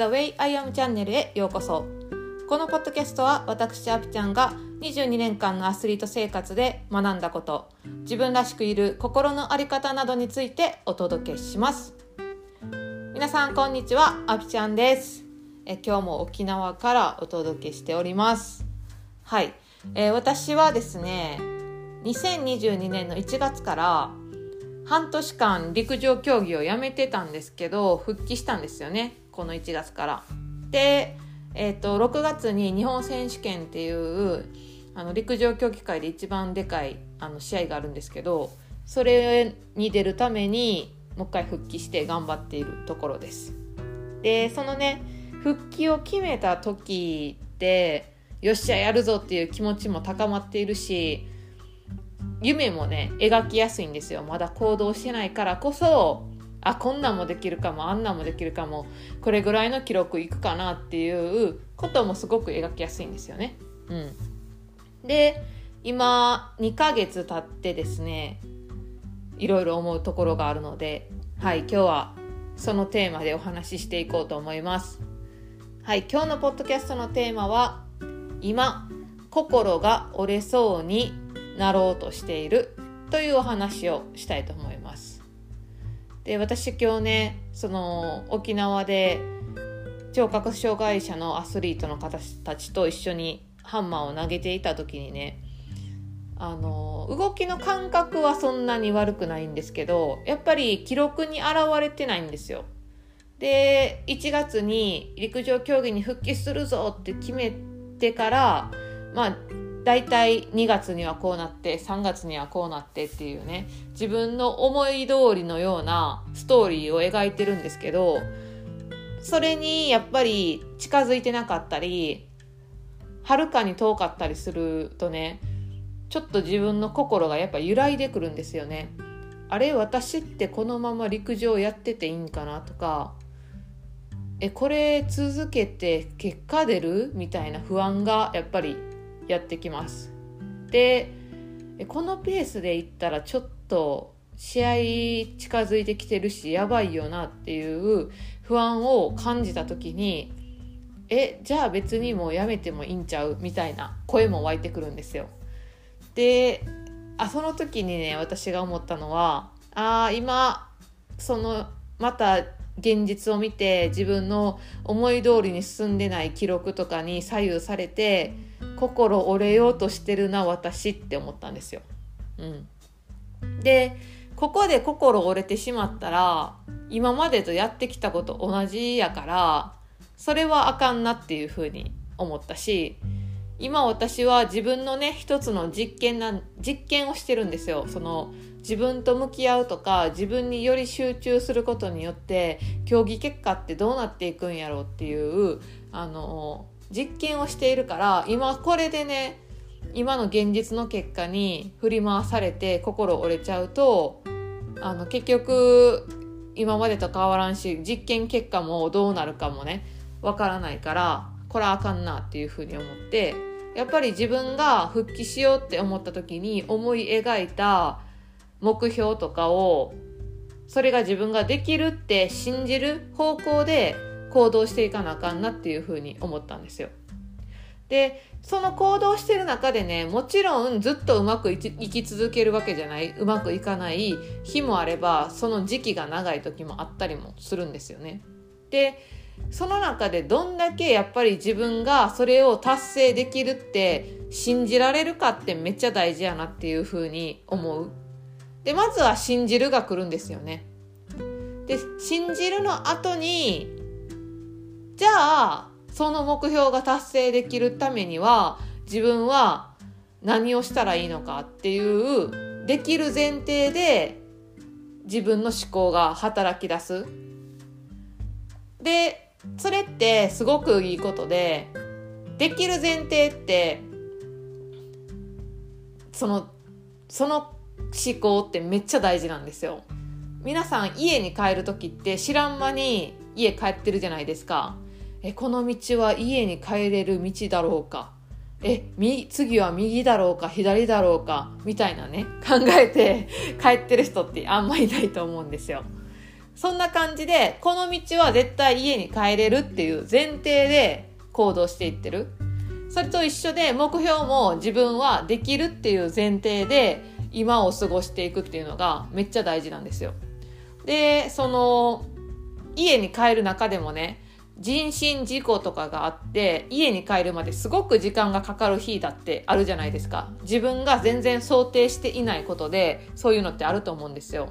The Way I Am チャンネルへようこそ。このポッドキャストは私アピちゃんが22年間のアスリート生活で学んだこと自分らしくいる心の在り方などについてお届けします。皆さんこんにちは。アピちゃんです。え今日も沖縄からお届けしております。はい、えー、私はですね2022年の1月から半年間陸上競技をやめてたんですけど復帰したんですよね。この1月から。で、えーと、6月に日本選手権っていうあの陸上競技界で一番でかいあの試合があるんですけどそれに出るためにもう一回復帰して頑張っているところです。でそのね復帰を決めた時ってよっしゃやるぞっていう気持ちも高まっているし夢もね描きやすいんですよまだ行動してないからこそあこんなんもできるかもあんなんもできるかもこれぐらいの記録いくかなっていうこともすごく描きやすいんですよね。うん、で今2ヶ月経ってですねいろいろ思うところがあるのではい今日はそのテーマでお話ししていこうと思います。はい今日のポッドキャストのテーマは今心が折れそうになろうとしているというお話をしたいと思います。で私今日ねその沖縄で聴覚障害者のアスリートの方たちと一緒にハンマーを投げていた時にねあの動きの感覚はそんなに悪くないんですけどやっぱり記録に現れてないんですよ。で1月に陸上競技に復帰するぞって決めてからまあ大体2月にはこうなって3月にはこうなってっていうね自分の思い通りのようなストーリーを描いてるんですけどそれにやっぱり近づいてなかったりはるかに遠かったりするとねちょっと自分の心がやっぱ揺らいでくるんですよね。あれ私ってこのまま陸上やってていいんかなとかえこれ続けて結果出るみたいな不安がやっぱりやってきます。でこのペースでいったらちょっと試合近づいてきてるしやばいよなっていう不安を感じた時にえじゃあ別にもうやめてもいいんちゃうみたいな声も湧いてくるんですよ。であその時にね私が思ったのはあ今そのまた現実を見て自分の思い通りに進んでない記録とかに左右されて心折れようとしてるな私って思ったんですよ。うん、でここで心折れてしまったら今までとやってきたこと同じやからそれはあかんなっていうふうに思ったし今私は自分のね一つの実験な実験をしてるんですよ。その自分と向き合うとか自分により集中することによって競技結果ってどうなっていくんやろうっていうあの実験をしているから今これでね今の現実の結果に振り回されて心折れちゃうとあの結局今までと変わらんし実験結果もどうなるかもねわからないからこれはあかんなっていうふうに思ってやっぱり自分が復帰しようって思った時に思い描いた目標とかをそれが自分ができるって信じる方向で行動していかなあかんなっていうふうに思ったんですよ。でその行動してる中でねもちろんずっとうまくいき続けるわけじゃないうまくいかない日もあればその時期が長い時もあったりもするんですよね。でその中でどんだけやっぱり自分がそれを達成できるって信じられるかってめっちゃ大事やなっていうふうに思う。でまずは信じるが来るんですよね。で信じるの後にじゃあその目標が達成できるためには自分は何をしたらいいのかっていうできる前提で自分の思考が働き出す。でそれってすごくいいことでできる前提ってそのその思考ってめっちゃ大事なんですよ。皆さん家に帰る時って知らん間に家帰ってるじゃないですか。えこの道は家に帰れる道だろうかえ次は右だろうか左だろうかみたいなね考えて帰ってる人ってあんまりいないと思うんですよ。そんな感じでこの道は絶対家に帰れるっていう前提で行動していってるそれと一緒で目標も自分はできるっていう前提で今を過ごしていくっていうのがめっちゃ大事なんですよ。でその家に帰る中でもね人身事故とかがあって家に帰るまですごく時間がかかる日だってあるじゃないですか。自分が全然想定していないことでそういうのってあると思うんですよ。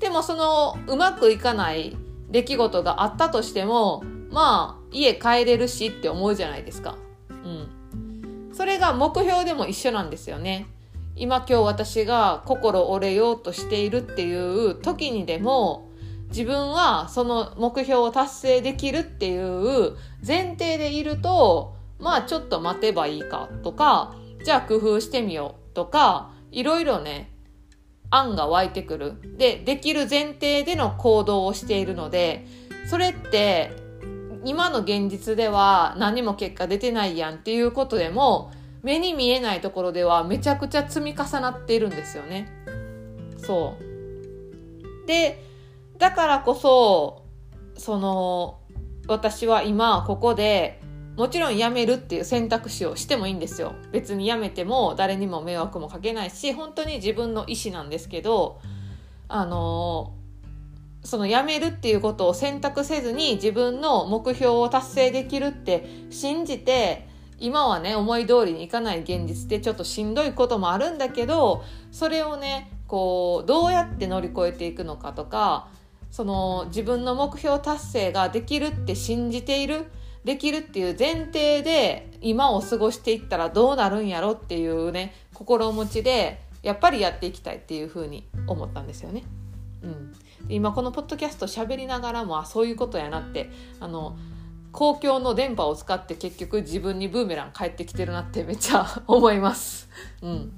でもそのうまくいかない出来事があったとしてもまあ家帰れるしって思うじゃないですか。うん。それが目標でも一緒なんですよね。今今日私が心折れようとしているっていう時にでも自分はその目標を達成できるっていう前提でいるとまあちょっと待てばいいかとかじゃあ工夫してみようとかいろいろね案が湧いてくるでできる前提での行動をしているのでそれって今の現実では何も結果出てないやんっていうことでも目に見えないところではめちゃくちゃ積み重なっているんですよね。そう。で、だからこそ、その、私は今ここでもちろん辞めるっていう選択肢をしてもいいんですよ。別に辞めても誰にも迷惑もかけないし、本当に自分の意思なんですけど、あの、その辞めるっていうことを選択せずに自分の目標を達成できるって信じて今はね思い通りにいかない現実ってちょっとしんどいこともあるんだけどそれをねこうどうやって乗り越えていくのかとかその自分の目標達成ができるって信じているできるっていう前提で今を過ごしていったらどうなるんやろっていうね心持ちでやっぱりやっていきたいっていうふうに思ったんですよね。うん、今このポッドキャスト喋りながらもあそういうことやなってあの公共の電波を使って結局自分にブーメラン返ってきてるなってめっちゃ 思います。うん。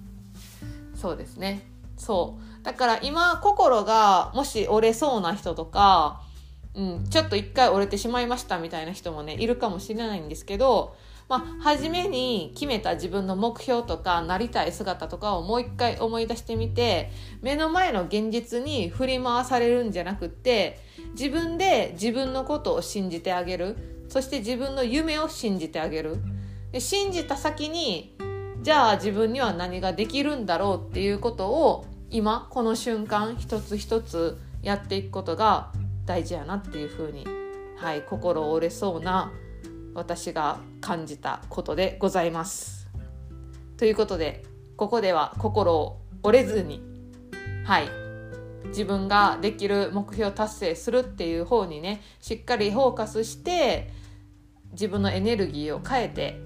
そうですね。そう。だから今心がもし折れそうな人とか、うん、ちょっと一回折れてしまいましたみたいな人もね、いるかもしれないんですけど、まあ、初めに決めた自分の目標とかなりたい姿とかをもう一回思い出してみて目の前の現実に振り回されるんじゃなくって自分で自分のことを信じてあげる。そして自分の夢を信じてあげる。で信じた先にじゃあ自分には何ができるんだろうっていうことを今この瞬間一つ一つやっていくことが大事やなっていうふうに、はい、心折れそうな私が感じたことでございます。ということでここでは心を折れずにはい自分ができる目標達成するっていう方にねしっかりフォーカスして自分のエネルギーを変えて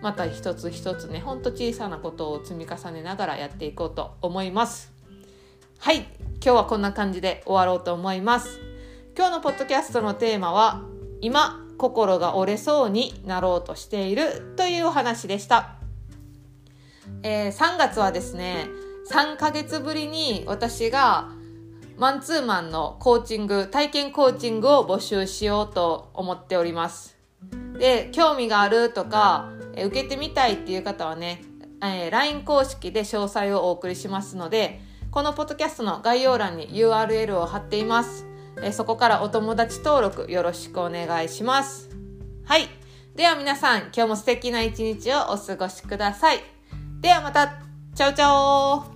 また一つ一つねほんと小さなことを積み重ねながらやっていこうと思いますはい今日はこんな感じで終わろうと思います。今日のポッドキャストのテーマは今心が折れそうになろうとしているというお話でした、えー、3月はですね3ヶ月ぶりに私がマンツーマンのコーチング体験コーチングを募集しようと思っております。で興味があるとか、え受けてみたいっていう方はね、えー、LINE 公式で詳細をお送りしますのでこのポッドキャストの概要欄に URL を貼っています、え、そこからお友達登録よろしくお願いします。はい。では皆さん今日も素敵な一日をお過ごしください。ではまた。チャオチャオ。